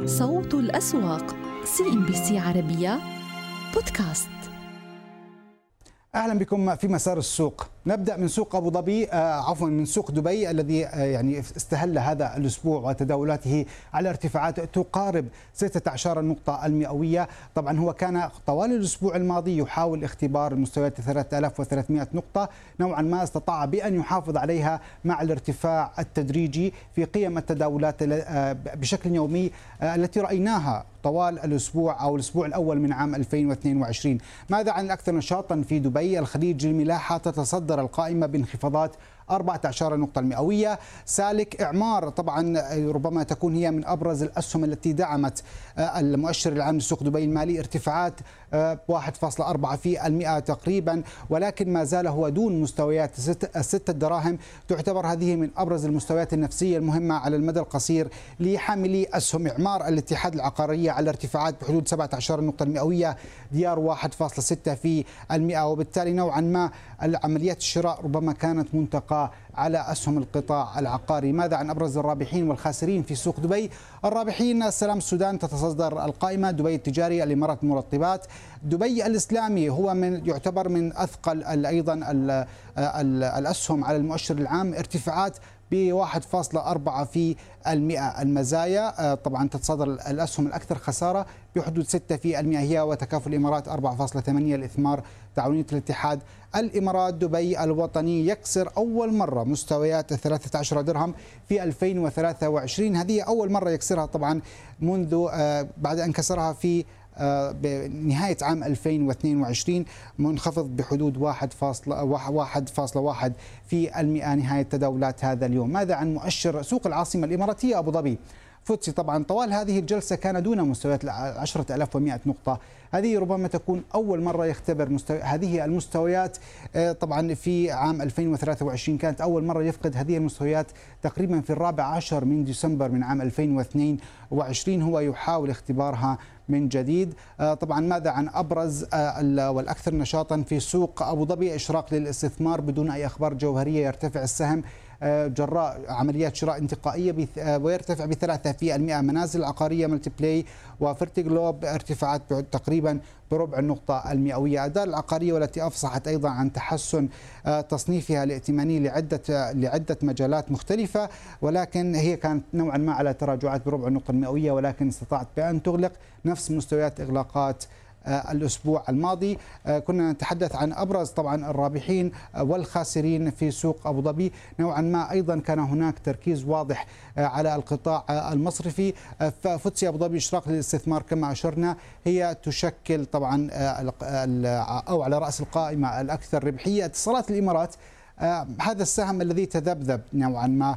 صوت الأسواق سي ان بي سي عربية بودكاست. أهلا بكم في مسار السوق. نبدأ من سوق أبو ظبي آه، عفوا من سوق دبي الذي آه، يعني استهل هذا الأسبوع وتداولاته على ارتفاعات تقارب 16 النقطه المئوية. طبعا هو كان طوال الأسبوع الماضي يحاول اختبار المستويات 3300 نقطة. نوعا ما استطاع بأن يحافظ عليها مع الارتفاع التدريجي في قيم التداولات آه، بشكل يومي التي رأيناها طوال الأسبوع أو الأسبوع الأول من عام 2022 ماذا عن الاكثر نشاطا في دبي؟ الخليج الملاحه تتصدر القائمة بانخفاضات 14 نقطة المئوية. سالك إعمار طبعا ربما تكون هي من أبرز الأسهم التي دعمت آه، المؤشر العام لسوق دبي المالي ارتفاعات 1.4 آه، في المئة تقريبا ولكن ما زال هو دون مستويات الستة دراهم. تعتبر هذه من أبرز المستويات النفسية المهمة على المدى القصير لحاملي أسهم إعمار. الاتحاد العقارية على ارتفاعات بحدود 17 نقطة المئوية ديار 1.6 في المئة وبالتالي نوعا ما عمليات الشراء ربما كانت منتقى على أسهم القطاع العقاري. ماذا عن أبرز الرابحين والخاسرين في سوق دبي؟ الرابحين السلام السودان تتصدر القائمة. دبي التجاري الإمارات المرطبات. دبي الإسلامي هو من يعتبر من أثقل أيضا الأسهم على المؤشر العام. ارتفاعات ب 1.4 في المئة المزايا. آه، طبعا تتصدر الأسهم الأكثر خسارة بحدود 6 في المئة. هي وتكافل الإمارات 4.8 الإثمار تعاونية الاتحاد. الإمارات دبي الوطني يكسر أول مرة مستويات 13 درهم في 2023 هذه أول مرة يكسرها طبعا منذ آه، بعد أن كسرها في بنهاية عام 2022 منخفض بحدود 1.1 في المئة نهاية تداولات هذا اليوم. ماذا عن مؤشر سوق العاصمة الإماراتية أبو ظبي؟ فوتسي طبعا طوال هذه الجلسة كان دون مستويات 10100 نقطة. هذه ربما تكون أول مرة يختبر مستوى هذه المستويات آه، طبعا في عام 2023 كانت أول مرة يفقد هذه المستويات تقريبا في الرابع عشر من ديسمبر من عام 2022 هو يحاول اختبارها من جديد. آه، طبعا ماذا عن أبرز آه، والأكثر نشاطا في سوق أبو ظبي؟ إشراق للاستثمار بدون أي أخبار جوهرية يرتفع السهم. جراء عمليات شراء انتقائية ويرتفع بثلاثة في المئة منازل العقارية ملتي بلاي وفرتي جلوب ارتفاعات تقريبا بربع النقطة المئوية. أداء العقارية والتي أفصحت أيضا عن تحسن تصنيفها الائتماني لعدة لعدة مجالات مختلفة ولكن هي كانت نوعا ما على تراجعات بربع النقطة المئوية ولكن استطاعت بأن تغلق نفس مستويات إغلاقات آه، الأسبوع الماضي. آه، كنا نتحدث عن أبرز طبعا الرابحين آه، والخاسرين في سوق أبو ظبي. نوعا ما أيضا كان هناك تركيز واضح على القطاع المصرفي. ففتسي أبو ظبي إشراق للاستثمار كما أشرنا. هي تشكل طبعا أو على رأس القائمة الأكثر ربحية. اتصالات الإمارات هذا السهم الذي تذبذب نوعا ما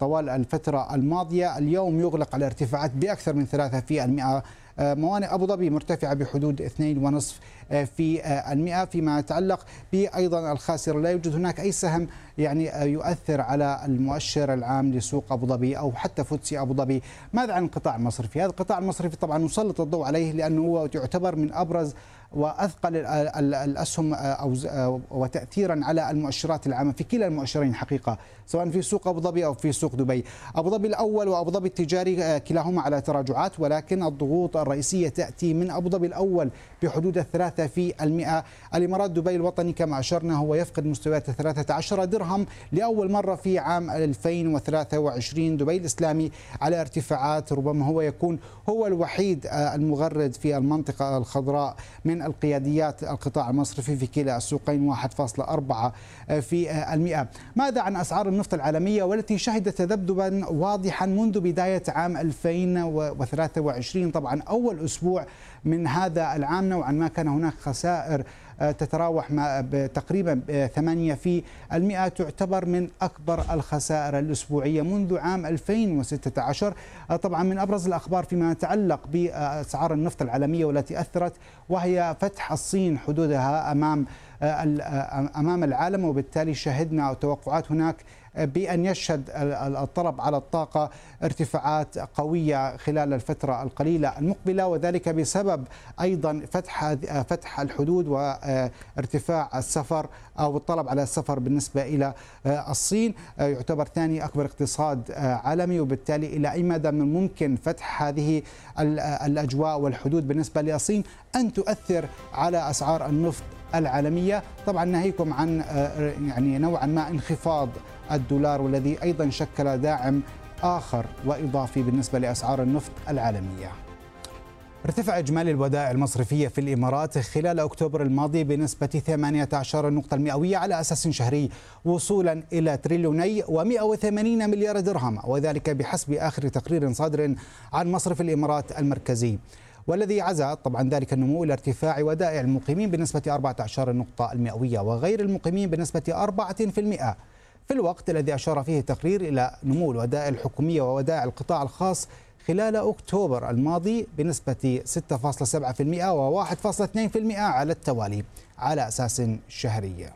طوال الفترة الماضية. اليوم يغلق على ارتفاعات بأكثر من 3% آه، موانئ أبو ظبي مرتفعة بحدود 2.5 آه، في آه، المئة. فيما يتعلق بأيضا الخاسرة لا يوجد هناك أي سهم يعني يؤثر على المؤشر العام لسوق أبو ظبي أو حتى فتسي أبو ظبي. ماذا عن القطاع المصرفي هذا القطاع المصرفي طبعا نسلط الضوء عليه لأنه هو يعتبر من أبرز وأثقل الأسهم أو وتاثيرا على المؤشرات العامة في كلا المؤشرين حقيقة سواء في سوق أبو ظبي أو في سوق دبي. أبو ظبي الأول وأبو ظبي التجاري كلاهما على تراجعات ولكن الضغوط الرئيسية تأتي من أبو ظبي الأول بحدود الثلاثة في المئة، الإمارات دبي الوطني كما أشرنا هو يفقد مستويات 13 درهم لأول مرة في عام 2023 دبي الإسلامي على ارتفاعات ربما هو يكون هو الوحيد المغرد في المنطقة الخضراء من القياديات القطاع المصرفي في كلا السوقين 1.4 في المئة. ماذا عن أسعار النفط العالمية والتي شهدت تذبذبا واضحا منذ بداية عام 2023 طبعا أول أسبوع من هذا العام نوعا ما كان هناك خسائر آه، تتراوح تقريبا 8 في المئة تعتبر من أكبر الخسائر الأسبوعية منذ عام 2016 آه، طبعا من أبرز الأخبار فيما يتعلق بأسعار النفط العالمية والتي أثرت وهي فتح الصين حدودها أمام آه، أمام العالم وبالتالي شهدنا توقعات هناك بأن يشهد الطلب على الطاقة ارتفاعات قوية خلال الفترة القليلة المقبلة وذلك بسبب أيضا فتح فتح الحدود وارتفاع السفر أو الطلب على السفر بالنسبة إلى الصين. يعتبر ثاني أكبر اقتصاد عالمي وبالتالي إلى أي مدى من الممكن فتح هذه الأجواء والحدود بالنسبة للصين أن تؤثر على أسعار النفط العالمية. طبعا ناهيكم عن يعني نوعا ما انخفاض الدولار والذي أيضا شكل داعم آخر وإضافي بالنسبة لأسعار النفط العالمية. ارتفع إجمالي الودائع المصرفية في الإمارات خلال أكتوبر الماضي بنسبة 18 نقطة المئوية على أساس شهري وصولا إلى تريليوني و180 مليار درهم وذلك بحسب آخر تقرير صادر عن مصرف الإمارات المركزي. والذي عزا طبعا ذلك النمو إلى ارتفاع ودائع المقيمين بنسبة 14 نقطة المئوية وغير المقيمين بنسبة 4% في الوقت الذي أشار فيه التقرير إلى نمو الودائع الحكومية وودائع القطاع الخاص خلال أكتوبر الماضي بنسبة 6.7% و1.2% على التوالي على أساس شهري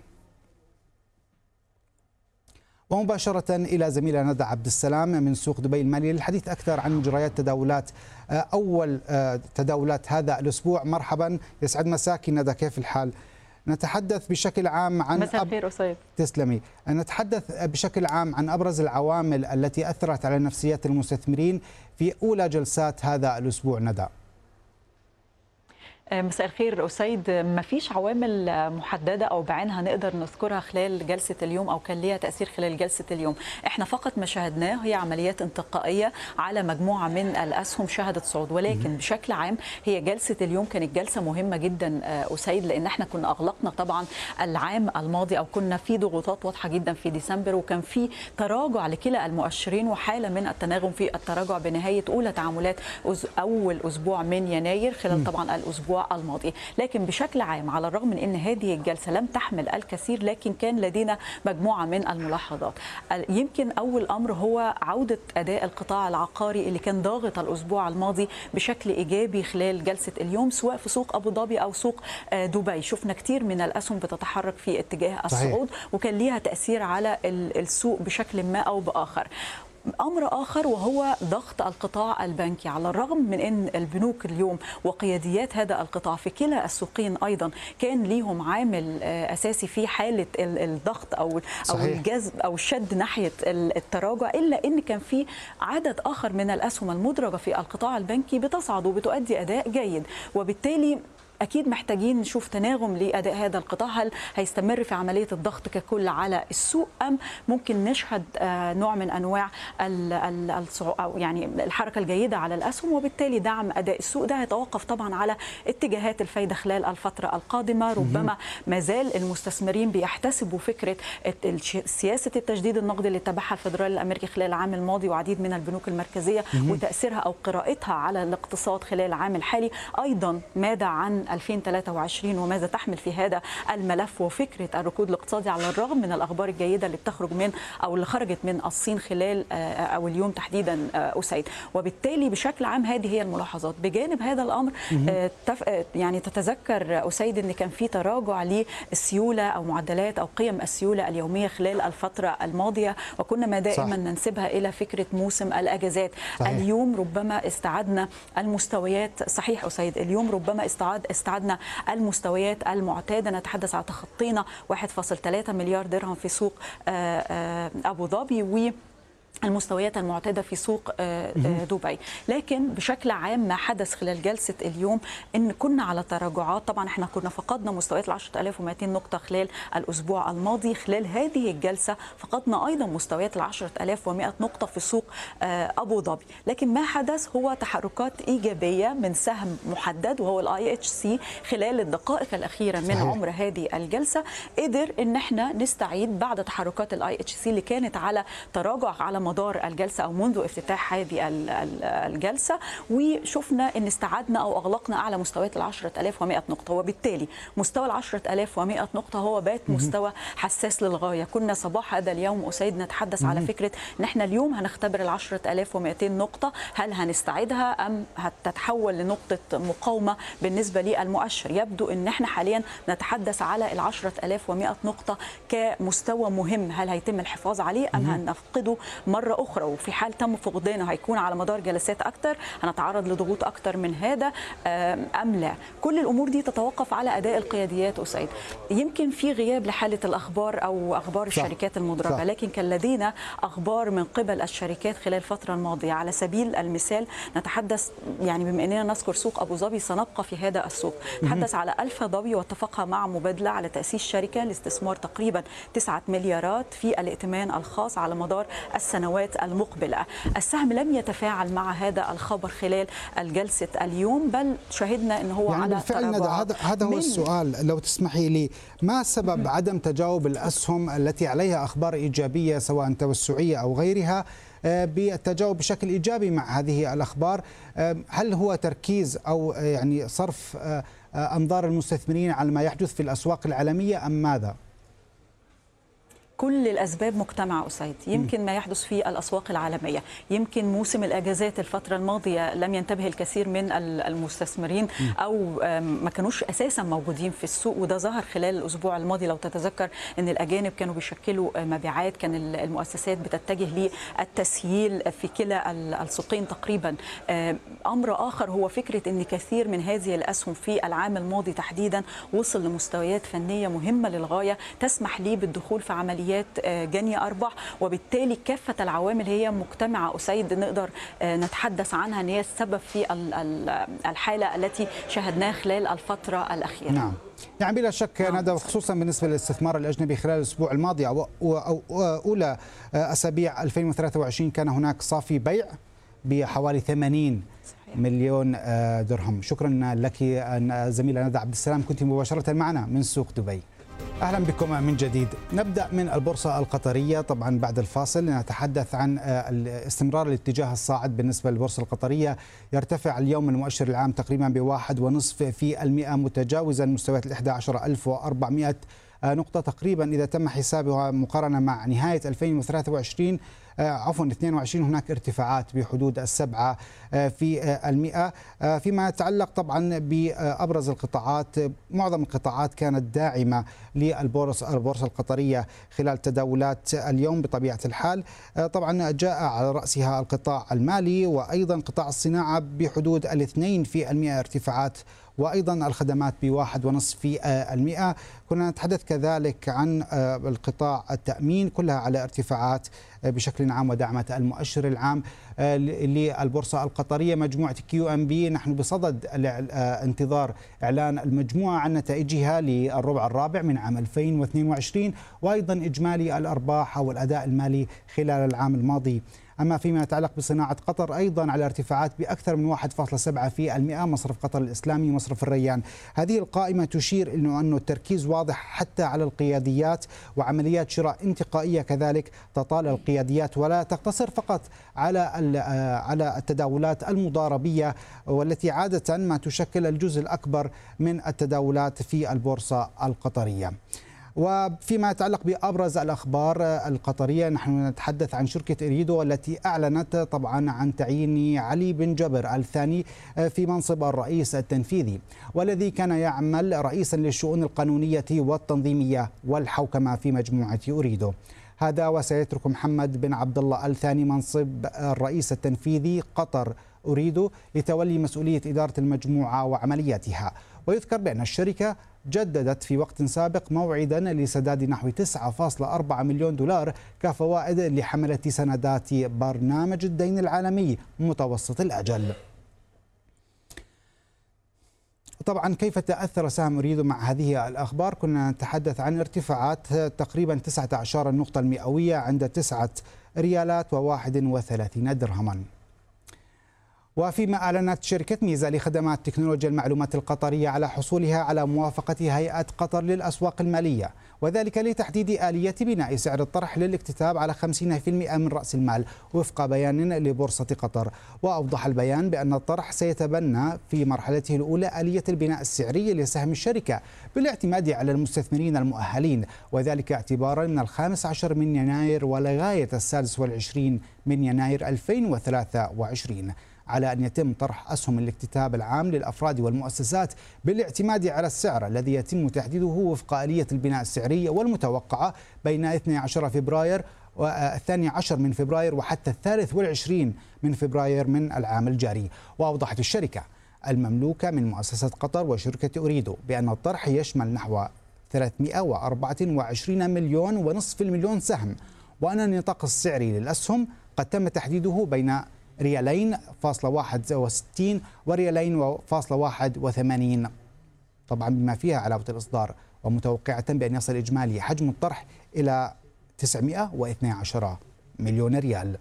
ومباشرة إلى زميلنا ندى عبد السلام من سوق دبي المالية للحديث أكثر عن مجريات تداولات أول تداولات هذا الأسبوع. مرحبا يسعد مساكي ندى كيف الحال؟ نتحدث بشكل عام عن مساء الخير أسيد تسلمي. نتحدث بشكل عام عن أبرز العوامل التي أثرت على نفسيات المستثمرين في أولى جلسات هذا الأسبوع ندى. مساء الخير أسيد. ما فيش عوامل محددة أو بعينها نقدر نذكرها خلال جلسة اليوم أو كان ليها تأثير خلال جلسة اليوم؟ إحنا فقط ما شاهدناه هي عمليات انتقائية على مجموعة من الأسهم شهدت صعود. ولكن بشكل عام هي جلسة اليوم كانت جلسة مهمة جدا أسيد لأن إحنا كنا أغلقنا طبعا العام الماضي أو كنا في ضغوطات واضحة جدا في ديسمبر وكان في تراجع لكلا المؤشرين وحالة من التناغم في التراجع بنهاية أولى تعاملات أول أسبوع من يناير خلال طبعا الأسبوع الماضي. لكن بشكل عام على الرغم من أن هذه الجلسة لم تحمل الكثير لكن كان لدينا مجموعة من الملاحظات. يمكن أول أمر هو عودة أداء القطاع العقاري اللي كان ضاغط الأسبوع الماضي بشكل إيجابي خلال جلسة اليوم سواء في سوق أبو ظبي أو سوق دبي. شفنا كتير من الأسهم بتتحرك في اتجاه الصعود وكان ليها تأثير على السوق بشكل ما أو بآخر. أمر آخر وهو ضغط القطاع البنكي على الرغم من إن البنوك اليوم وقياديات هذا القطاع في كلا السوقين أيضا كان ليهم عامل أساسي في حالة الضغط أو صحيح. أو الجذب أو الشد ناحية التراجع إلا إن كان في عدد آخر من الأسهم المدرجة في القطاع البنكي بتصعد وبتؤدي أداء جيد وبالتالي أكيد محتاجين نشوف تناغم لأداء هذا القطاع. هل هيستمر في عملية الضغط ككل على السوق أم ممكن نشهد نوع من أنواع أو يعني الحركة الجيدة على الأسهم وبالتالي دعم أداء السوق. ده هيتوقف طبعا على اتجاهات الفايدة خلال الفترة القادمة. ربما ما زال المستثمرين بيحتسبوا فكرة سياسة التجديد النقدي اللي اتبعها الفدرالي الأمريكي خلال العام الماضي وعديد من البنوك المركزية وتأثيرها أو قراءتها على الاقتصاد خلال العام الحالي. أيضا ماذا عن 2023 وماذا تحمل في هذا الملف وفكرة الركود الاقتصادي على الرغم من الأخبار الجيدة اللي بتخرج من أو اللي خرجت من الصين خلال أو اليوم تحديدا اسيد وبالتالي بشكل عام هذه هي الملاحظات بجانب هذا الأمر يعني تتذكر أسيد إن كان في تراجع للسيولة أو معدلات أو قيم السيولة اليومية خلال الفترة الماضية وكنا ما دائما صح. ننسبها إلى فكرة موسم الأجازات صحيح. اليوم ربما استعدنا المستويات صحيح أسيد اليوم ربما استعاد استعدنا المستويات المعتادة. نتحدث على تخطينا 1.3 مليار درهم في سوق أبو ظبي المستويات المعتاده في سوق دبي. لكن بشكل عام ما حدث خلال جلسة اليوم إن كنا على تراجعات. طبعا إحنا كنا فقدنا مستويات ال 10200 نقطة خلال الأسبوع الماضي. خلال هذه الجلسة فقدنا أيضا مستويات ال 10100 نقطة في سوق أبو ظبي. لكن ما حدث هو تحركات إيجابية من سهم محدد وهو ال IHC خلال الدقائق الأخيرة من صحيح. عمر هذه الجلسة. قدر إن إحنا نستعيد بعد تحركات ال IHC اللي كانت على تراجع على مدار الجلسة أو منذ افتتاح هذه الجلسة وشفنا إن استعدنا أو أغلقنا أعلى مستويات ال 10100 نقطة. وبالتالي مستوى ال 10100 نقطة هو بات مستوى حساس للغاية. كنا صباح هذا اليوم اسيد نتحدث على فكرة ان إحنا اليوم هنختبر ال 10200 نقطة. هل هنستعيدها أم هتتحول لنقطة مقاومة بالنسبة للمؤشر؟ يبدو إن إحنا حاليا نتحدث على ال 10100 نقطة كمستوى مهم. هل هيتم الحفاظ عليه أم هنفقده مرة أخرى وفي حال تم فقدانه هيكون على مدار جلسات أكثر هنتعرض لضغوط أكثر من هذا آم لا. كل الأمور دي تتوقف على أداء القياديات أسيد. يمكن في غياب لحالة الأخبار أو أخبار صح. الشركات المدرجة صح. لكن كان لدينا أخبار من قبل الشركات خلال الفترة الماضية. على سبيل المثال نتحدث يعني بما أننا نذكر سوق أبو ظبي سنبقى في هذا السوق. نتحدث على الفا ظبي واتفقها مع مبادلة على تأسيس شركة لاستثمار تقريبا 9 مليارات في الائتمان الخاص على مدار السنوات المقبلة. السهم لم يتفاعل مع هذا الخبر خلال الجلسة اليوم بل شهدنا إن هو يعني على بالفعل هذا هو السؤال. لو تسمحي لي ما سبب عدم تجاوب الأسهم التي عليها أخبار إيجابية سواء توسعية أو غيرها بالتجاوب بشكل إيجابي مع هذه الأخبار؟ هل هو تركيز أو يعني صرف أنظار المستثمرين على ما يحدث في الأسواق العالمية أم ماذا؟ كل الأسباب مجتمعه أسيد. يمكن ما يحدث في الأسواق العالمية. يمكن موسم الإجازات الفترة الماضية لم ينتبه الكثير من المستثمرين أو ما كانوش أساسا موجودين في السوق. وده ظهر خلال الأسبوع الماضي. لو تتذكر إن الأجانب كانوا بيشكلوا مبيعات كان المؤسسات بتتجه للتسييل في كلا السوقين تقريبا. أمر آخر هو فكرة إن كثير من هذه الأسهم في العام الماضي تحديدا وصل لمستويات فنية مهمة للغاية تسمح ليه بالدخول في عمليات عمليات جني ارباح وبالتالي كافة العوامل هي مجتمعه أسيد نقدر نتحدث عنها إن هي السبب في الحالة التي شاهدناها خلال الفترة الأخيرة. نعم. يعني بلا شك نعم. ندى خصوصا بالنسبة للاستثمار الأجنبي خلال الأسبوع الماضي أو اولى أسابيع 2023 كان هناك صافي بيع بحوالي 80 مليون درهم شكرا لك زميله ندى عبد السلام كنت مباشرة معنا من سوق دبي أهلا بكم من جديد. نبدأ من البورصة القطرية طبعا بعد الفاصل نتحدث عن استمرار الاتجاه الصاعد بالنسبة للبورصة القطرية. يرتفع اليوم المؤشر العام تقريبا بواحد ونصف في المئة متجاوزا مستويات ال 11400 نقطة تقريبا إذا تم حسابها مقارنة مع نهاية 2023 عفوا 22 هناك ارتفاعات بحدود السبعة في المئة. فيما يتعلق طبعا بأبرز القطاعات معظم القطاعات كانت داعمة للبورصة البورصة القطرية خلال تداولات اليوم بطبيعة الحال. طبعا جاء على رأسها القطاع المالي وأيضا قطاع الصناعة بحدود الاثنين في المئة ارتفاعات وأيضا الخدمات بواحد ونصف في المئة. كنا نتحدث كذلك عن القطاع التأمين كلها على ارتفاعات بشكل عام ودعمت المؤشر العام للبورصة القطرية مجموعة QNB. نحن بصدد انتظار إعلان المجموعة عن نتائجها للربع الرابع من عام 2022 وأيضا إجمالي الأرباح أو الأداء المالي خلال العام الماضي. أما فيما يتعلق بصناعات قطر أيضا على ارتفاعات بأكثر من 1.7 في المئة مصرف قطر الإسلامي مصرف الريان. هذه القائمة تشير إنه أنه التركيز واضح حتى على القياديات وعمليات شراء انتقائية كذلك تطال القياديات ولا تقتصر فقط على على التداولات المضاربية والتي عادة ما تشكل الجزء الأكبر من التداولات في البورصة القطرية. وفيما يتعلق بأبرز الأخبار القطرية نحن نتحدث عن شركة إريدو التي أعلنت طبعا عن تعيين علي بن جبر الثاني في منصب الرئيس التنفيذي والذي كان يعمل رئيسا للشؤون القانونية والتنظيمية والحوكمة في مجموعة إريدو. هذا وسيترك محمد بن عبد الله الثاني منصب الرئيس التنفيذي قطر. أريد لتولي مسؤولية إدارة المجموعة وعملياتها. ويذكر بأن الشركة جددت في وقت سابق موعدا لسداد نحو 9.4 مليون دولار كفوائد لحملة سندات برنامج الدين العالمي متوسط الأجل. طبعا كيف تأثر سهم أريد مع هذه الأخبار؟ كنا نتحدث عن ارتفاعات تقريبا 19 النقطة المئوية عند 9 ريالات و31 درهما. وفيما أعلنت شركة ميزة لخدمات تكنولوجيا المعلومات القطرية على حصولها على موافقة هيئة قطر للأسواق المالية وذلك لتحديد آلية بناء سعر الطرح للاكتتاب على 50% من رأس المال وفق بيان لبورصة قطر. وأوضح البيان بأن الطرح سيتبنى في مرحلته الأولى آلية البناء السعري لسهم الشركة بالاعتماد على المستثمرين المؤهلين وذلك اعتبارا من الخامس عشر من يناير ولغاية السادس والعشرين من يناير 2023 على أن يتم طرح أسهم الاكتتاب العام للأفراد والمؤسسات بالاعتماد على السعر الذي يتم تحديده وفق آلية البناء السعري والمتوقعة بين 12 فبراير والثاني عشر من فبراير وحتى الثالث والعشرين من فبراير من العام الجاري. وأوضحت الشركة المملوكة من مؤسسة قطر وشركة أريدو بأن الطرح يشمل نحو 324 مليون ونصف المليون سهم وأن النطاق السعري للأسهم قد تم تحديده بين ريالين فاصلة واحد وستين وريالين فاصلة واحد وثمانين. طبعا بما فيها علاوة الإصدار ومتوقعة بأن يصل إجمالي حجم الطرح إلى 912 مليون ريال.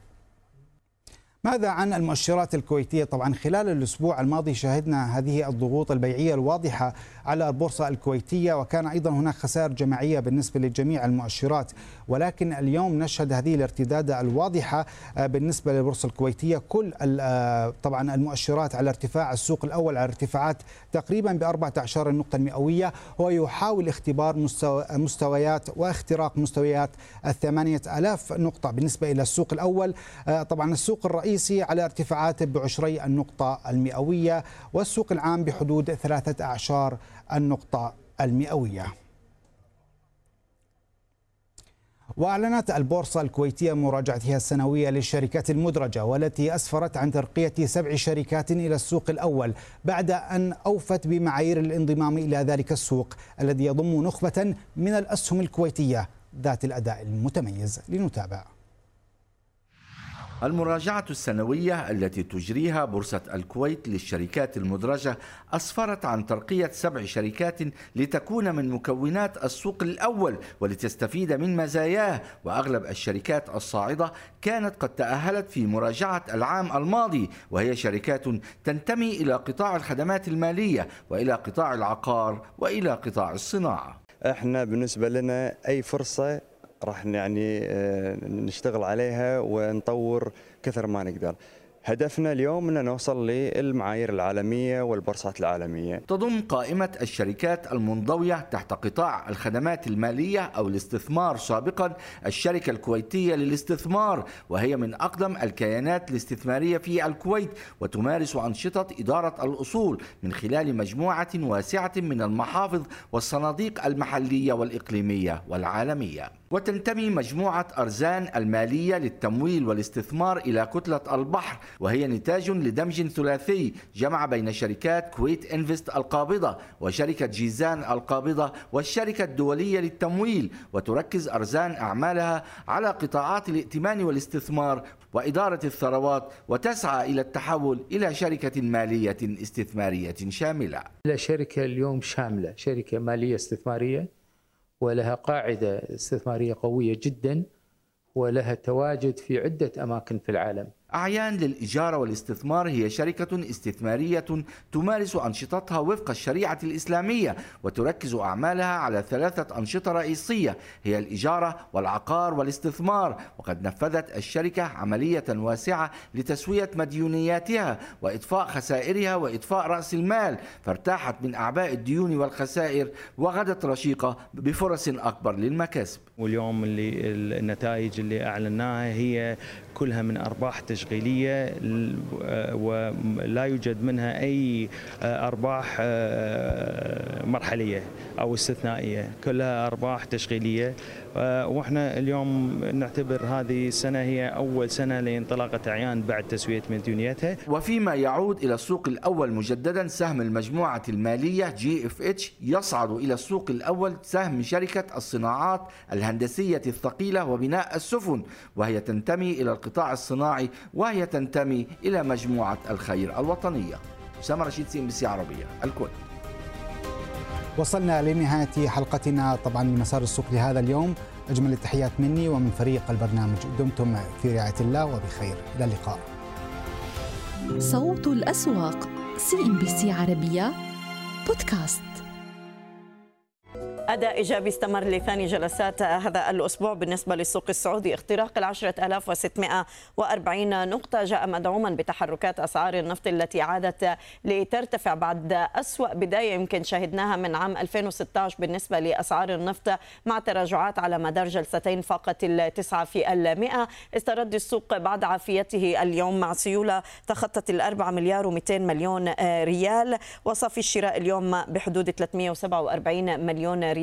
ماذا عن المؤشرات الكويتية؟ طبعا خلال الأسبوع الماضي شهدنا هذه الضغوط البيعية الواضحة على البورصة الكويتية وكان أيضا هناك خسائر جماعية بالنسبة لجميع المؤشرات. ولكن اليوم نشهد هذه الارتدادة الواضحة آه، بالنسبة للبورصة الكويتية. كل آه، طبعا المؤشرات على ارتفاع السوق الأول على ارتفاعات تقريبا ب 14 النقطة المئوية هو يحاول اختبار مستويات واختراق مستويات الثمانية ألاف نقطة بالنسبة إلى السوق الأول. آه، طبعا السوق الرئيسي على ارتفاعات بعشري النقطة المئوية والسوق العام بحدود ثلاثة أعشار النقطة المئوية. وأعلنت البورصة الكويتية مراجعتها السنوية للشركات المدرجة والتي أسفرت عن ترقية سبع شركات إلى السوق الأول بعد أن أوفت بمعايير الانضمام إلى ذلك السوق الذي يضم نخبة من الأسهم الكويتية ذات الأداء المتميز. لنتابع. المراجعة السنوية التي تجريها بورصة الكويت للشركات المدرجة أسفرت عن ترقية سبع شركات لتكون من مكونات السوق الأول ولتستفيد من مزاياه وأغلب الشركات الصاعدة كانت قد تأهلت في مراجعة العام الماضي وهي شركات تنتمي إلى قطاع الخدمات المالية وإلى قطاع العقار وإلى قطاع الصناعة. إحنا بالنسبة لنا أي فرصة راح يعني آه، نشتغل عليها ونطور كثر ما نقدر. هدفنا اليوم أن نوصل للمعايير العالمية والبورصات العالمية. تضم قائمة الشركات المنضوية تحت قطاع الخدمات المالية أو الاستثمار سابقا الشركة الكويتية للاستثمار وهي من أقدم الكيانات الاستثمارية في الكويت وتمارس أنشطة إدارة الأصول من خلال مجموعة واسعة من المحافظ والصناديق المحلية والإقليمية والعالمية. وتنتمي مجموعة أرزان المالية للتمويل والاستثمار إلى كتلة البحر وهي نتاج لدمج ثلاثي جمع بين شركات كويت إنفست القابضة وشركة جيزان القابضة والشركة الدولية للتمويل وتركز أرزان أعمالها على قطاعات الائتمان والاستثمار وإدارة الثروات وتسعى إلى التحول إلى شركة مالية استثمارية شاملة. شركة اليوم شاملة شركة مالية استثمارية. ولها قاعدة استثمارية قوية جدا ولها تواجد في عدة أماكن في العالم. أعيان للإجارة والاستثمار هي شركة استثمارية تمارس أنشطتها وفق الشريعة الإسلامية وتركز أعمالها على ثلاثة أنشطة رئيسية هي الإجارة والعقار والاستثمار. وقد نفذت الشركة عملية واسعة لتسوية مديونياتها وإطفاء خسائرها وإطفاء رأس المال فارتاحت من أعباء الديون والخسائر وغدت رشيقة بفرص أكبر للمكاسب. واليوم اللي النتائج اللي أعلناها هي كلها من أرباح تشغيلية ولا يوجد منها أي أرباح آه، مرحلية أو استثنائية كلها أرباح تشغيلية. آه، وإحنا اليوم نعتبر هذه السنة هي أول سنة لانطلاقة اعيان بعد تسوية مديونيتها. وفيما يعود إلى السوق الأول مجددا سهم المجموعة المالية GFH يصعد إلى السوق الأول سهم شركة الصناعات الهندسية الثقيلة وبناء السفن وهي تنتمي إلى القطاع الصناعي وهي تنتمي إلى مجموعة الخير الوطنية. أسامة رشيد سي إن بي سي عربية الكويت. وصلنا لنهاية حلقتنا طبعا لمسار السوق لهذا اليوم. أجمل التحيات مني ومن فريق البرنامج دمتم في رعاية الله وبخير. إلى اللقاء. صوت الأسواق سي إن بي سي عربية بودكاست. أداء إيجابي استمر لثاني جلسات هذا الأسبوع بالنسبة للسوق السعودي. اختراق العشرة ألاف وستمائة وأربعين نقطة جاء مدعوما بتحركات أسعار النفط التي عادت لترتفع بعد أسوأ بداية يمكن شهدناها من عام 2016 بالنسبة لأسعار النفط مع تراجعات على مدار جلستين فاقت التسعة في المئة. استرد السوق بعد عافيته اليوم مع سيولة تخطت الأربعة مليار و200 مليون ريال. وصافي الشراء اليوم بحدود 347 مليون ريال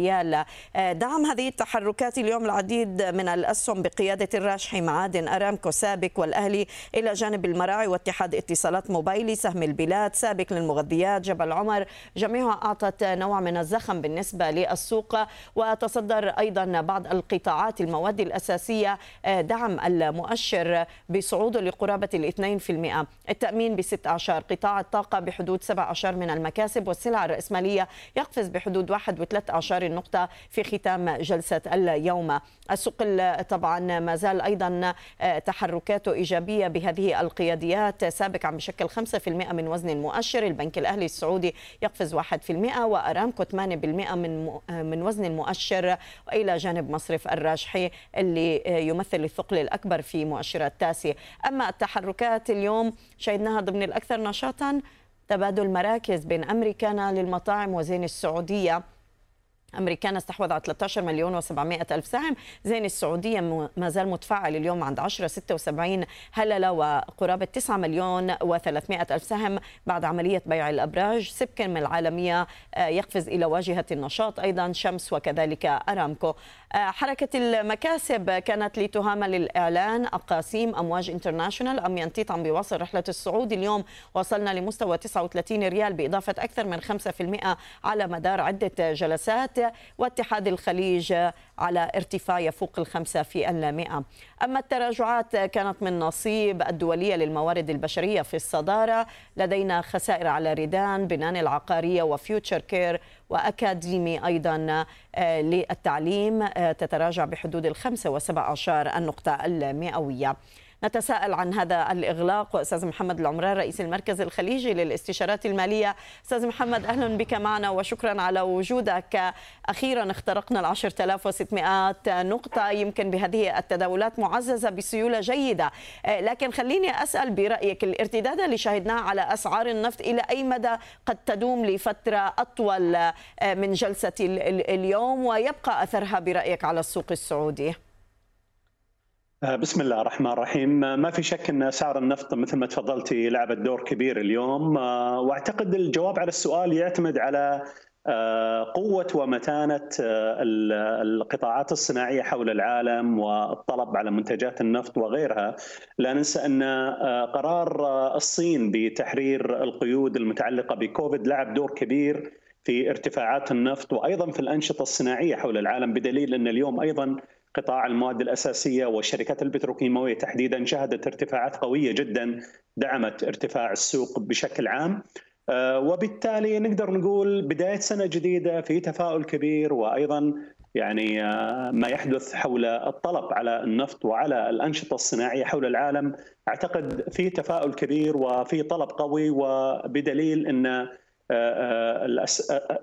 آه، دعم هذه التحركات اليوم العديد من الأسهم بقيادة الراجحي معادن أرامكو سابك والأهلي إلى جانب المراعي واتحاد اتصالات موبايلي سهم البلاد سابك للمغذيات. جبل عمر جميعها أعطت نوع من الزخم بالنسبة للسوق. وتصدر أيضا بعض القطاعات المواد الأساسية آه، دعم المؤشر بصعوده لقرابة الاثنين في المئة. التأمين بست أعشار قطاع الطاقة بحدود سبع أعشار من المكاسب والسلع الرأسمالية يقفز بحدود واحد وثلاث النقطة في ختام جلسة اليوم. السوق طبعا ما زال أيضا آه، تحركاته إيجابية بهذه القياديات سابق عم بشكل 5% من وزن المؤشر البنك الأهلي السعودي يقفز 1% وأرامكو 8% من آه، من وزن المؤشر وإلى جانب مصرف الراجحي اللي آه، يمثل الثقل الأكبر في مؤشرات تاسي أما التحركات اليوم شهدناها ضمن الأكثر نشاطا تبادل مراكز بين أمريكانا للمطاعم وزين السعودية. أمريكان استحوذ على 13 مليون و700 ألف سهم. زين السعودية ما زال متفعل اليوم عند 10 76 هللة وقرابة 9 مليون و300 ألف سهم. بعد عملية بيع الأبراج سبكن العالمية آه، يقفز إلى واجهة النشاط أيضا شمس وكذلك أرامكو. آه، حركة المكاسب كانت لتهامل الإعلان أقاسيم أمواج انترناشونال أم ينتيط عم بيواصل رحلة الصعود. اليوم وصلنا لمستوى 39 ريال بإضافة أكثر من 5% على مدار عدة جلسات. واتحاد الخليج على ارتفاع يفوق الخمسة في المئة. أما التراجعات كانت من نصيب الدولية للموارد البشرية في الصدارة. لدينا خسائر على ريدان بنان العقارية وفيوتشر كير وأكاديمي أيضا آه، للتعليم آه، تتراجع بحدود الخمسة وسبع عشر النقطة المئوية. نتساءل عن هذا الإغلاق. وأستاذ محمد العمران رئيس المركز الخليجي للاستشارات المالية. أستاذ محمد أهلا بك معنا وشكرا على وجودك. أخيرا اخترقنا آلاف وستمائات نقطة يمكن بهذه التداولات معززة بسيولة جيدة. لكن خليني أسأل برأيك الارتداد اللي شاهدناه على أسعار النفط إلى أي مدى قد تدوم لفترة أطول من جلسة اليوم؟ ويبقى أثرها برأيك على السوق السعودي؟ آه، بسم الله الرحمن الرحيم. آه، ما في شك أن اسعار النفط مثل ما تفضلتي لعبت دور كبير اليوم. آه، وأعتقد الجواب على السؤال يعتمد على قوة ومتانة القطاعات الصناعية حول العالم والطلب على منتجات النفط وغيرها. لا ننسى أن قرار الصين بتحرير القيود المتعلقة بكوفيد لعب دور كبير في ارتفاعات النفط وأيضا في الأنشطة الصناعية حول العالم بدليل أن اليوم أيضا قطاع المواد الأساسية والشركات البتروكيماوية تحديدا شهدت ارتفاعات قوية جدا دعمت ارتفاع السوق بشكل عام. آه، وبالتالي نقدر نقول بداية سنة جديدة في تفاؤل كبير وأيضا يعني آه، ما يحدث حول الطلب على النفط وعلى الأنشطة الصناعية حول العالم. أعتقد في تفاؤل كبير وفي طلب قوي وبدليل إن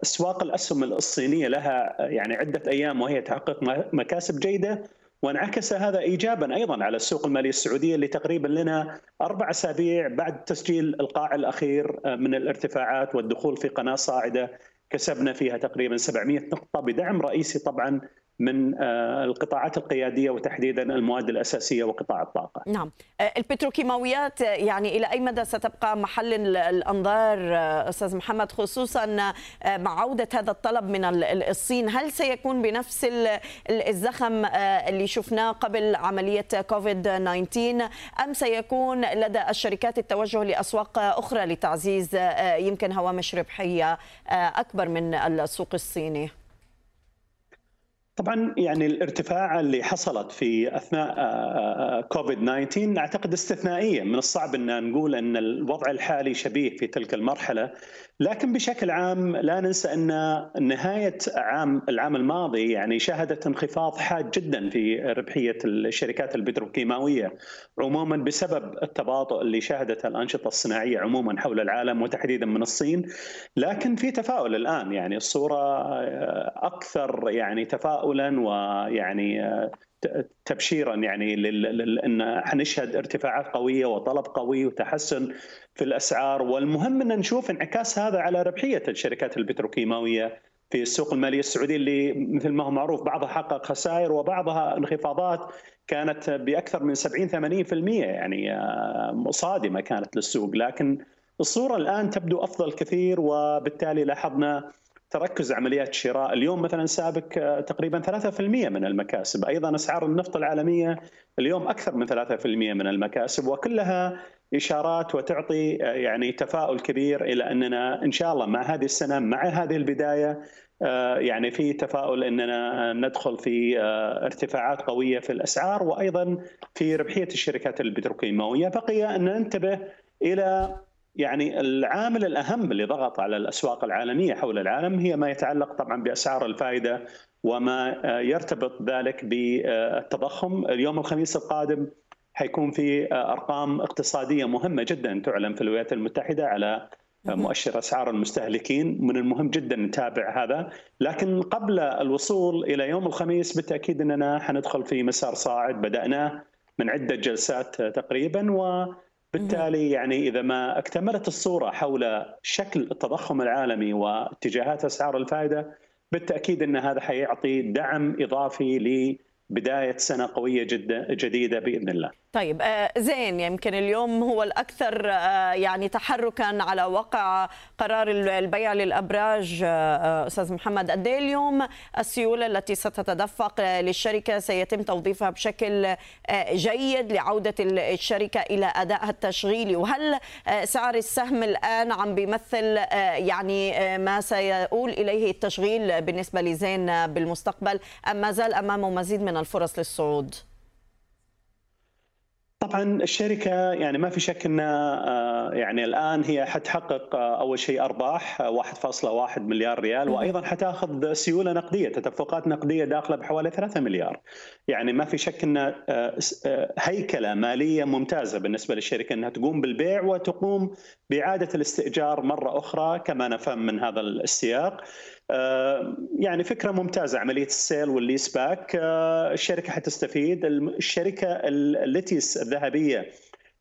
أسواق الأسهم الصينية لها يعني عدة أيام وهي تحقق مكاسب جيدة وانعكس هذا ايجابا أيضا على السوق المالية السعودية اللي تقريبا لنا أربع أسابيع بعد تسجيل القاع الأخير من الارتفاعات والدخول في قناة صاعدة كسبنا فيها تقريبا 700 نقطة بدعم رئيسي طبعا من آه، القطاعات القيادية وتحديدا المواد الأساسية وقطاع الطاقة. نعم، آه، البتروكيماويات يعني إلى أي مدى ستبقى محل الأنظار آه، أستاذ محمد خصوصا مع عودة هذا الطلب من الصين، هل سيكون بنفس الزخم اللي شفناه قبل عملية كوفيد 19 أم سيكون لدى الشركات التوجه لأسواق أخرى لتعزيز يمكن هوامش ربحية أكبر من السوق الصيني؟ طبعا يعني الارتفاع اللي حصلت في أثناء آه، آه، كوفيد 19 أعتقد استثنائية من الصعب إن نقول إن الوضع الحالي شبيه في تلك المرحلة. لكن بشكل عام لا ننسى أن نهاية عام العام الماضي يعني شهدت انخفاض حاد جدا في ربحية الشركات البتروكيماوية عموما بسبب التباطؤ اللي شهدته الأنشطة الصناعية عموما حول العالم وتحديدا من الصين. لكن في تفاؤل الآن يعني الصورة أكثر يعني تفاؤلا ويعني تبشيرا يعني إن حنشهد ارتفاعات قوية وطلب قوي وتحسن في الأسعار. والمهم إن نشوف انعكاس هذا على ربحية الشركات البتروكيماوية في السوق المالية السعودية اللي مثل ما هو معروف بعضها حقق خسائر وبعضها انخفاضات كانت بأكثر من 70 80% يعني آه، صادمة كانت للسوق. لكن الصورة الآن تبدو أفضل كثير وبالتالي لاحظنا تركز عمليات الشراء اليوم مثلا سابق آه، تقريبا 3% من المكاسب. أيضا أسعار النفط العالمية اليوم أكثر من 3% من المكاسب وكلها إشارات وتعطي آه، يعني تفاؤل كبير إلى أننا إن شاء الله مع هذه السنة مع هذه البداية آه، يعني في تفاؤل أننا ندخل في ارتفاعات قوية في الأسعار وأيضا في ربحية الشركات البتروكيماوية. بقي أن ننتبه إلى يعني العامل الأهم اللي ضغط على الأسواق العالمية حول العالم هي ما يتعلق طبعا بأسعار الفائدة وما يرتبط ذلك بالتضخم. اليوم الخميس القادم حيكون في أرقام اقتصادية مهمة جدا تعلن في الولايات المتحدة على مؤشر أسعار المستهلكين. من المهم جدا نتابع هذا. لكن قبل الوصول إلى يوم الخميس بالتأكيد أننا حندخل في مسار صاعد. بداناه من عدة جلسات تقريبا و بالتالي يعني إذا ما اكتملت الصورة حول شكل التضخم العالمي واتجاهات أسعار الفائدة بالتأكيد إن هذا حيعطي دعم إضافي لبداية سنة قوية جدا جديدة بإذن الله. طيب آه، زين يمكن اليوم هو الأكثر آه، يعني تحركا على وقع قرار البيع للأبراج آه، أستاذ محمد قد إيه اليوم السيولة التي ستتدفق للشركة سيتم توظيفها بشكل جيد لعودة الشركة إلى أدائها التشغيلي وهل سعر السهم الآن عم بيمثل يعني ما سيؤول إليه التشغيل بالنسبة لزين بالمستقبل أم ما زال أمامه مزيد من الفرص للصعود؟ طبعا الشركة يعني ما في شك إنها آه، يعني الآن هي حتحقق آه، أول شيء أرباح 1.1 آه، مليار ريال وأيضا حتأخذ سيولة نقدية تدفقات نقدية داخلة بحوالي 3 مليار. يعني ما في شك إن هيكلة مالية ممتازة بالنسبة للشركة إنها تقوم بالبيع وتقوم بإعادة الاستئجار مرة أخرى كما نفهم من هذا السياق. يعني فكرة ممتازة عملية ال sale وال lease back آه، الشركة حتستفيد الشركة اللاتيس الذهبية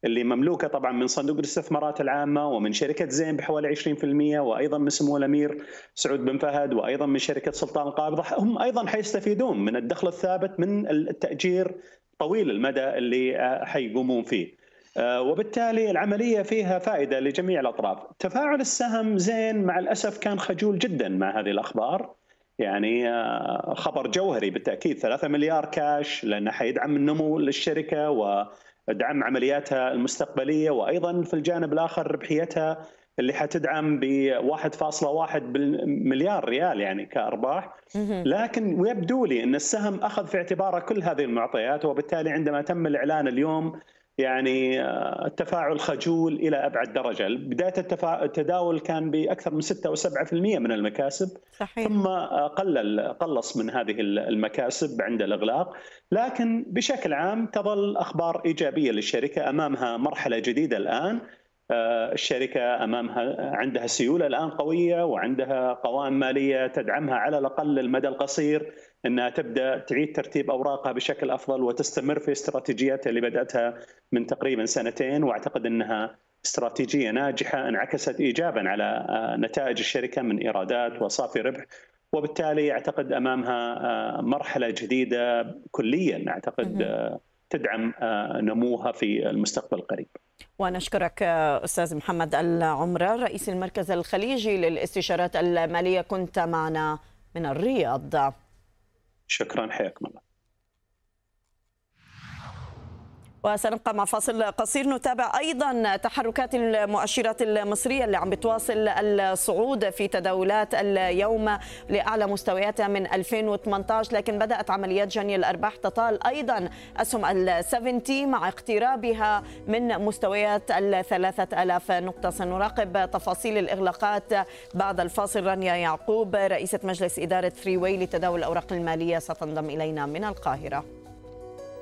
اللي مملوكة طبعا من صندوق الاستثمارات العامة ومن شركة زين بحوالي 20% وأيضا من سمو الأمير سعود بن فهد وأيضا من شركة سلطان القابضه هم أيضا حيستفيدون من الدخل الثابت من التأجير طويل المدى اللي آه، حيقومون فيه. آه، وبالتالي العملية فيها فائدة لجميع الأطراف. تفاعل السهم زين مع الأسف كان خجول جدا مع هذه الأخبار. يعني آه، خبر جوهري بالتأكيد 3 مليار كاش لأنه حيدعم النمو للشركة ودعم عملياتها المستقبلية وأيضا في الجانب الآخر ربحيتها اللي حتدعم ب 1.1 مليار ريال يعني كأرباح. لكن يبدو لي أن السهم أخذ في اعتباره كل هذه المعطيات وبالتالي عندما تم الإعلان اليوم يعني آه، التفاعل خجول إلى أبعد درجة، بداية التفا... التداول كان بأكثر من 6 أو 7% من المكاسب. صحيح. ثم آه، قلل قلص من هذه المكاسب عند الإغلاق، لكن بشكل عام تظل أخبار إيجابية للشركة أمامها مرحلة جديدة الآن. الشركة أمامها عندها سيولة الآن قوية وعندها قوائم مالية تدعمها على الأقل المدى القصير إنها تبدأ تعيد ترتيب أوراقها بشكل أفضل وتستمر في استراتيجيتها اللي بدأتها من تقريبا سنتين وأعتقد إنها استراتيجية ناجحة انعكست ايجابا على آه، نتائج الشركة من إيرادات وصافي ربح وبالتالي أعتقد أمامها آه، مرحلة جديدة كليا أعتقد آه، تدعم نموها في المستقبل القريب. ونشكرك أستاذ محمد العمرة رئيس المركز الخليجي للاستشارات المالية كنت معنا من الرياض. شكرا حياكم الله وسنبقى مع فاصل قصير. نتابع أيضا تحركات المؤشرات المصرية اللي عم بتواصل الصعود في تداولات اليوم لأعلى مستوياتها من 2018 لكن بدأت عمليات جني الأرباح تطال. أيضا أسهم ال 70 مع اقترابها من مستويات ال 3000 نقطة. سنراقب تفاصيل الإغلاقات بعد الفاصل. رانيا يعقوب رئيسة مجلس إدارة ثري واي لتداول الأوراق المالية. ستنضم إلينا من القاهرة.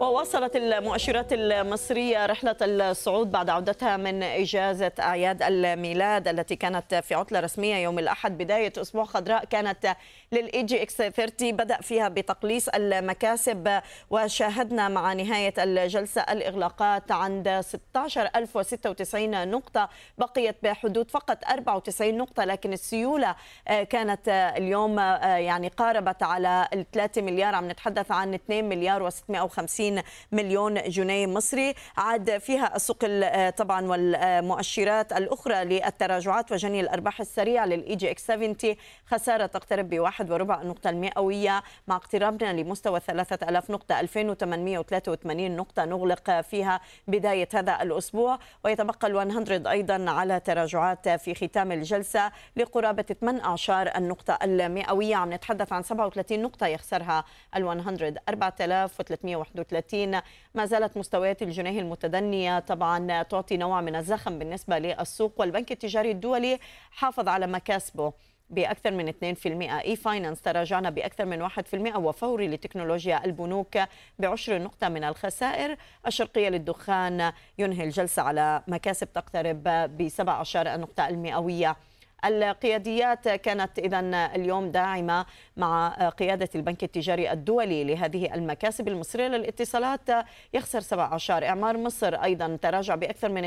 وواصلت المؤشرات المصرية رحلة الصعود بعد عودتها من إجازة أعياد الميلاد التي كانت في عطلة رسمية يوم الأحد بداية أسبوع خضراء كانت لل EGX 30 بدأ فيها بتقليص المكاسب وشاهدنا مع نهاية الجلسة الإغلاقات عند 16096 نقطة. بقيت بحدود فقط 94 نقطة لكن السيولة كانت اليوم يعني قاربت على 3 مليار. عم نتحدث عن 2 مليار و650 مليون جنيه مصري. عاد فيها السوق طبعا والمؤشرات الأخرى للتراجعات. وجني الأرباح السريعة لل EGX 70 خسارة تقترب بواحد وربع النقطة المئوية مع اقترابنا لمستوى 3000 نقطة 2883 نقطة نغلق فيها بداية هذا الأسبوع. ويتبقى ال 100 أيضا على تراجعات في ختام الجلسة لقرابة 18 النقطة المئوية. عم نتحدث عن 37 نقطة يخسرها ال 100 4331 ما زالت مستويات الجنيه المتدنية طبعا تعطي نوع من الزخم بالنسبة للسوق والبنك التجاري الدولي حافظ على مكاسبه بأكثر من 2% إي فاينانس تراجعنا بأكثر من 1% وفوري لتكنولوجيا البنوك بعشر نقطة من الخسائر. الشرقية للدخان ينهي الجلسة على مكاسب تقترب ب 17 نقطة المئوية. القياديات كانت اذا اليوم داعمة مع قيادة البنك التجاري الدولي لهذه المكاسب المصرية للاتصالات. يخسر 17 إعمار مصر أيضا تراجع بأكثر من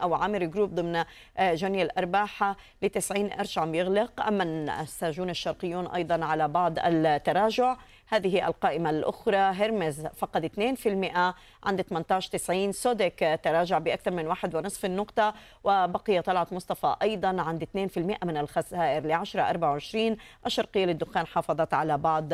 2% وعامر جروب ضمن جني الارباح ل 90 قرش عم يغلق أما الساجون الشرقيون أيضا على بعض التراجع. هذه القائمة الأخرى هرمز فقد 2% عند 18.90 سودك تراجع بأكثر من 1.5 النقطة وبقي طلعت مصطفى أيضا عند 2% من الخسائر ل 10.24 الشرقية للدخان حافظت على بعض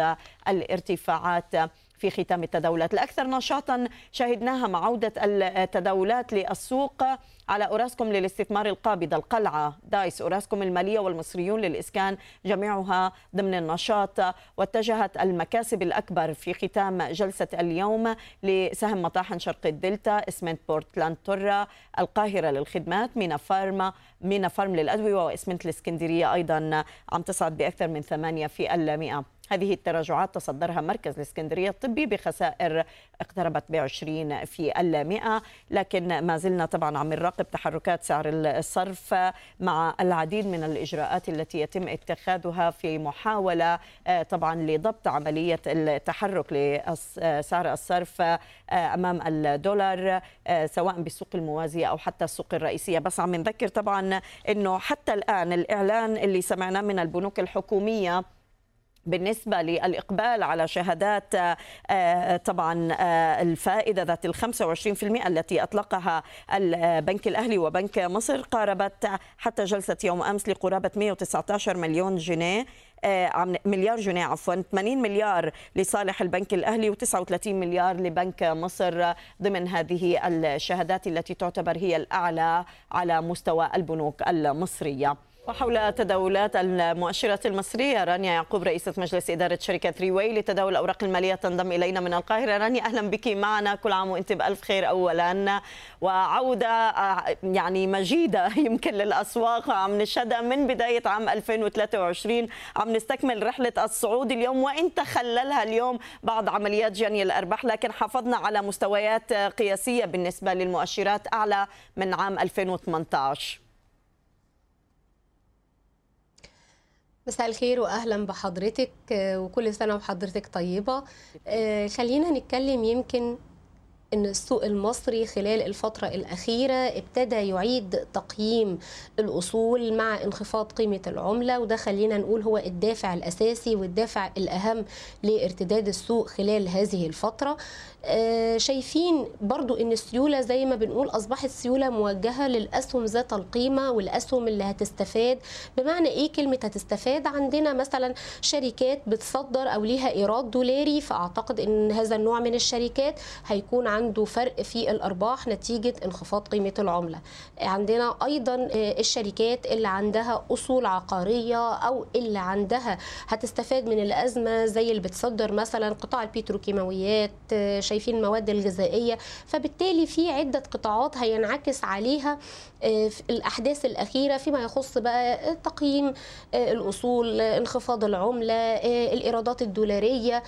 الارتفاعات. في ختام التداولات. الأكثر نشاطا شهدناها مع عودة التداولات للسوق على أوراسكوم للاستثمار القابضة القلعة دايس. أوراسكوم المالية والمصريون للإسكان جميعها ضمن النشاط. واتجهت المكاسب الأكبر في ختام جلسة اليوم لسهم مطاحن شرق الدلتا اسمنت بورتلاند طرة القاهرة للخدمات مينا فارما مينا فارم للأدوية واسمنت الإسكندرية أيضا. عم تصعد بأكثر من 8 في المئة. هذه التراجعات تصدرها مركز الإسكندرية الطبي بخسائر اقتربت ب 20 في المئة لكن ما زلنا طبعا عم نراقب تحركات سعر الصرف مع العديد من الإجراءات التي يتم اتخاذها في محاولة طبعا لضبط عملية التحرك لسعر الصرف أمام الدولار سواء بالسوق الموازية أو حتى السوق الرئيسية. بس عم نذكر طبعا أنه حتى الآن الإعلان اللي سمعناه من البنوك الحكومية بالنسبة للإقبال على شهادات طبعا الفائدة ذات ال 25% التي أطلقها البنك الأهلي وبنك مصر قاربت حتى جلسة يوم أمس لقرابة 119 مليون جنيه مليار جنيه عفوا 80 مليار لصالح البنك الأهلي و39 مليار لبنك مصر ضمن هذه الشهادات التي تعتبر هي الأعلى على مستوى البنوك المصرية. وحول تداولات المؤشرات المصرية رانيا يعقوب رئيسة مجلس إدارة شركة ثري واي لتداول الأوراق المالية تنضم إلينا من القاهرة. رانيا أهلا بك معنا. كل عام وأنت بألف خير أولا. وعودة يعني مجيدة يمكن للأسواق. عم نشهدها من بداية عام 2023 عم نستكمل رحلة الصعود اليوم وإن تخللها اليوم بعض عمليات جني الأرباح. لكن حافظنا على مستويات قياسية بالنسبة للمؤشرات أعلى من عام 2018 مساء الخير واهلا بحضرتك وكل سنة وحضرتك طيبة. خلينا نتكلم يمكن إن السوق المصري خلال الفترة الأخيرة ابتدى يعيد تقييم الأصول مع انخفاض قيمة العملة وده خلينا نقول هو الدافع الأساسي والدافع الأهم لارتداد السوق خلال هذه الفترة. آه، شايفين برضو إن السيولة زي ما بنقول أصبحت سيولة موجهة للأسهم ذات القيمة والأسهم اللي هتستفاد. بمعنى إيه كلمة هتستفاد؟ عندنا مثلا شركات بتصدر أو ليها إيراد دولاري فأعتقد إن هذا النوع من الشركات هيكون عنده فرق في الأرباح نتيجة انخفاض قيمة العملة. عندنا أيضا آه، الشركات اللي عندها أصول عقارية أو اللي عندها هتستفاد من الأزمة زي اللي بتصدر مثلا قطاع البتروكيماويات آه، شايفين المواد الغذائية. فبالتالي في عدة قطاعات هينعكس عليها آه، الأحداث الأخيرة فيما يخص بقى تقييم الأصول انخفاض العملة الإيرادات الدولارية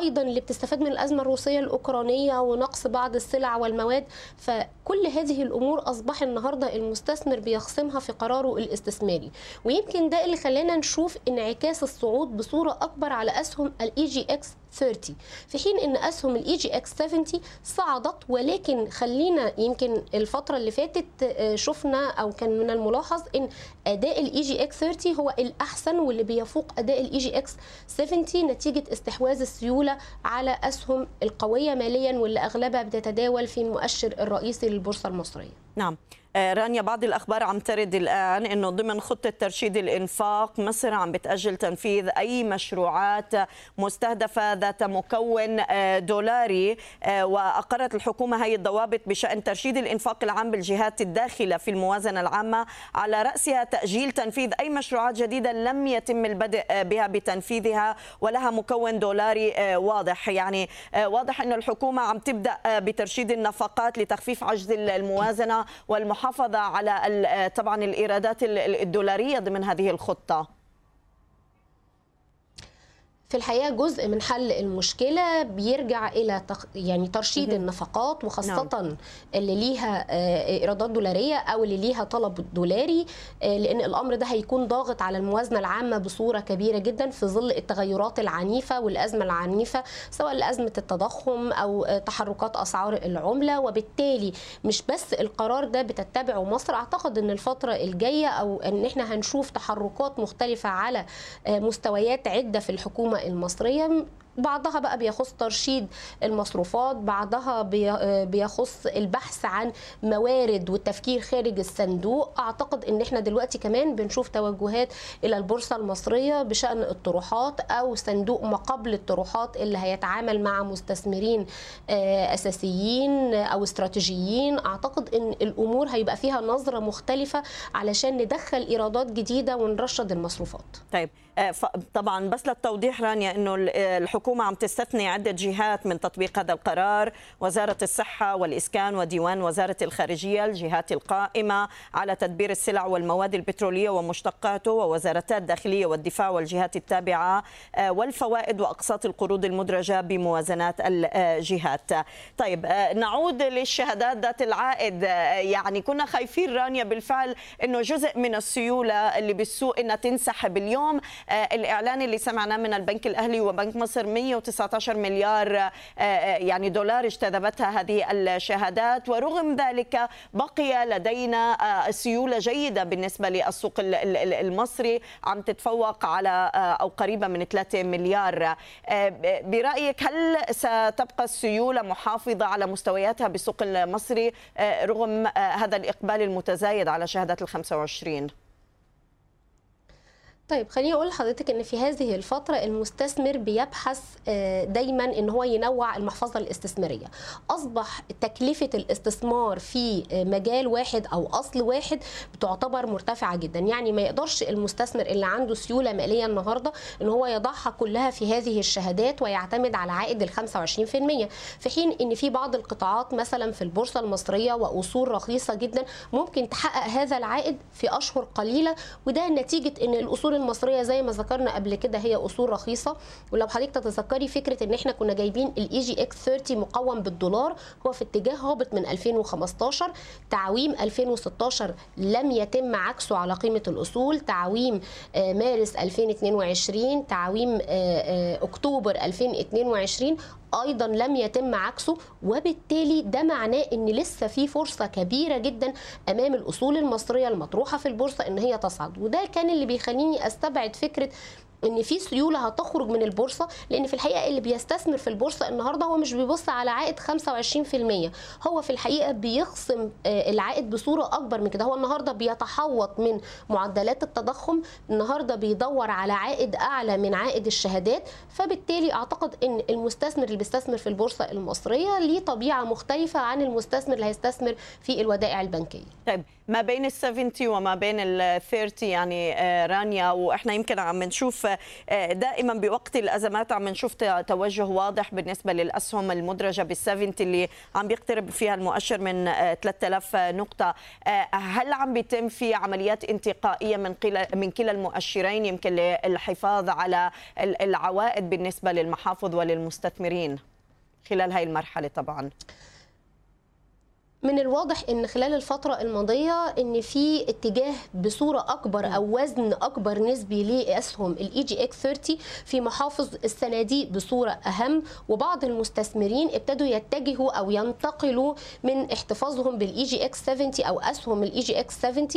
أيضا اللي بتستفاد من الأزمة الروسية الأوكرانية ونقص بعض السلع والمواد فكل هذه الأمور أصبح النهارده المستثمر بيخصمها في قراره الاستثماري. ويمكن ده اللي خلانا نشوف انعكاس الصعود بصورة أكبر على أسهم ال EGX 30 في حين إن أسهم ال EGX 70 صعدت ولكن خلينا يمكن الفترة اللي فاتت آه، شفنا أو كان من الملاحظ إن أداء ال EGX 30 هو الأحسن واللي بيفوق أداء ال EGX 70 نتيجة استحواذ السيولة على أسهم القوية ماليا واللي أغلبها بتتداول في المؤشر الرئيسي للبورصة المصرية. نعم. رانيا بعض الأخبار عم ترد الآن أنه ضمن خطة ترشيد الإنفاق مصر عم بتأجل تنفيذ أي مشروعات مستهدفة ذات مكون آه، دولاري. آه، وأقرت الحكومة هي الضوابط بشأن ترشيد الإنفاق العام بالجهات الداخلة في الموازنة العامة. على رأسها تأجيل تنفيذ أي مشروعات جديدة لم يتم البدء بها بتنفيذها ولها مكون دولاري واضح. يعني واضح أن الحكومة عم تبدأ بترشيد النفقات لتخفيف عجز الموازنة والمحافظة المحافظة على طبعا الإيرادات الدولارية ضمن هذه الخطة. في الحقيقة جزء من حل المشكلة بيرجع إلى. يعني ترشيد النفقات وخاصة نعم. اللي ليها إيرادات دولارية أو اللي ليها طلب دولاري لأن الأمر ده هيكون ضاغط على الموازنة العامة بصورة كبيرة جدا في ظل التغيرات العنيفة والأزمة العنيفة سواء لأزمة التضخم أو تحركات أسعار العملة وبالتالي مش بس القرار ده بتتبعه مصر أعتقد إن الفترة الجاية أو إن إحنا هنشوف تحركات مختلفة على مستويات عدة في الحكومة المصرية بعضها بقى بيخص ترشيد المصروفات بعضها بيخص البحث عن موارد والتفكير خارج الصندوق. أعتقد إن إحنا دلوقتي كمان بنشوف توجهات إلى البورصة المصرية بشأن الطروحات أو صندوق ما قبل الطروحات اللي هيتعامل مع مستثمرين أساسيين أو استراتيجيين. أعتقد إن الأمور هيبقى فيها نظرة مختلفة علشان ندخل إيرادات جديدة ونرشد المصروفات. طيب طبعا بس للتوضيح رانيا إنه الحكومة عم تستثني عدة جهات من تطبيق هذا القرار وزارة الصحة والإسكان وديوان وزارة الخارجية الجهات القائمة على تدبير السلع والمواد البترولية ومشتقاته ووزارتا الداخلية والدفاع والجهات التابعة والفوائد وأقساط القروض المدرجة بموازنات الجهات. طيب نعود للشهادات ذات العائد يعني كنا خايفين رانيا بالفعل إنه جزء من السيولة اللي بالسوق إنها تنسحب اليوم الإعلان اللي سمعناه من البنك الأهلي وبنك مصر 119 مليار يعني دولار اجتذبتها هذه الشهادات. ورغم ذلك بقي لدينا سيولة جيدة بالنسبة للسوق المصري. عم تتفوق على أو قريبة من 3 مليار. برأيك هل ستبقى السيولة محافظة على مستوياتها بالسوق المصري رغم هذا الإقبال المتزايد على شهادات ال 25 طيب خليني أقول لحضرتك إن في هذه الفترة المستثمر بيبحث دايما إن هو ينوع المحفظة الاستثمارية. أصبح تكلفة الاستثمار في مجال واحد أو أصل واحد بتعتبر مرتفعة جدا. يعني ما يقدرش المستثمر اللي عنده سيولة مالية النهارده إن هو يضعها كلها في هذه الشهادات ويعتمد على عائد ال 25% في حين إن في بعض القطاعات مثلا في البورصة المصرية وأصول رخيصة جدا ممكن تحقق هذا العائد في أشهر قليلة وده نتيجة إن الأصول المصرية زي ما ذكرنا قبل كده هي أصول رخيصة. ولو حضرتك تتذكري فكرة إن إحنا كنا جايبين ال EGX 30 مقوم بالدولار هو في اتجاه هابط من 2015 تعويم 2016 لم يتم عكسه على قيمة الأصول تعويم مارس 2022 تعويم أكتوبر 2022 أيضا لم يتم عكسه وبالتالي ده معناه إن لسه في فرصة كبيرة جدا أمام الأصول المصرية المطروحة في البورصة إن هي تصعد. وده كان اللي بيخليني أستبعد فكرة إن في سيولة هتخرج من البورصة لأن في الحقيقة اللي بيستثمر في البورصة النهارده هو مش بيبص على عائد 25% هو في الحقيقة بيخصم العائد بصورة أكبر من كده. هو النهارده بيتحوط من معدلات التضخم النهارده بيدور على عائد أعلى من عائد الشهادات فبالتالي أعتقد إن المستثمر اللي بيستثمر في البورصة المصرية ليه طبيعة مختلفة عن المستثمر اللي هيستثمر في الودائع البنكية. طيب ما بين ال 70 وما بين ال 30 يعني رانيا وإحنا يمكن عم نشوف دائما بوقت الأزمات عم نشوف توجه واضح بالنسبة للأسهم المدرجة بال 70 اللي عم بيقترب فيها المؤشر من 3000 نقطة. هل عم بيتم في عمليات انتقائية من من كلا المؤشرين يمكن للحفاظ على العوائد بالنسبة للمحافظ وللمستثمرين خلال هاي المرحلة طبعا؟ من الواضح إن خلال الفترة الماضية إن في اتجاه بصورة أكبر أو وزن أكبر نسبي لاسهم ال EGX 30 في محافظ الصناديق بصورة أهم. وبعض المستثمرين ابتدوا يتجهوا أو ينتقلوا من احتفاظهم بال EGX 70 أو أسهم ال EGX 70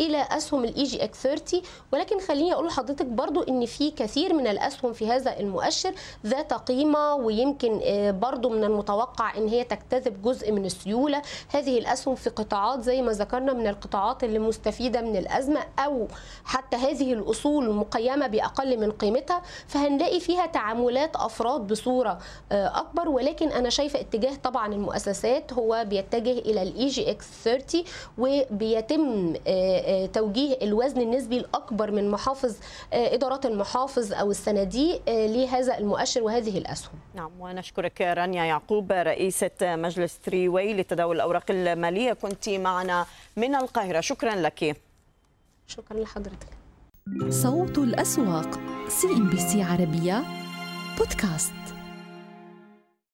إلى أسهم ال EGX 30 ولكن خليني أقول لحضرتك برضو إن في كثير من الأسهم في هذا المؤشر ذات قيمه ويمكن برضو من المتوقع إن هي تجتذب جزء من السيولة. هذه الأسهم في قطاعات زي ما ذكرنا من القطاعات اللي مستفيدة من الأزمة أو حتى هذه الأصول مقيمة بأقل من قيمتها فهنلاقي فيها تعاملات أفراد بصورة أكبر ولكن أنا شايفة اتجاه طبعا المؤسسات هو بيتجه إلى ال EGX 30 وبيتم توجيه الوزن النسبي الأكبر من محافظ إدارات المحافظ أو الصناديق لهذا المؤشر وهذه الأسهم. نعم ونشكرك رانيا يعقوب رئيسة مجلس 3 Way لتداول الأوراق المالية كنت معنا من القاهرة. شكرا لك. شكرا لحضرتك. صوت الأسواق CNBC عربية بودكاست.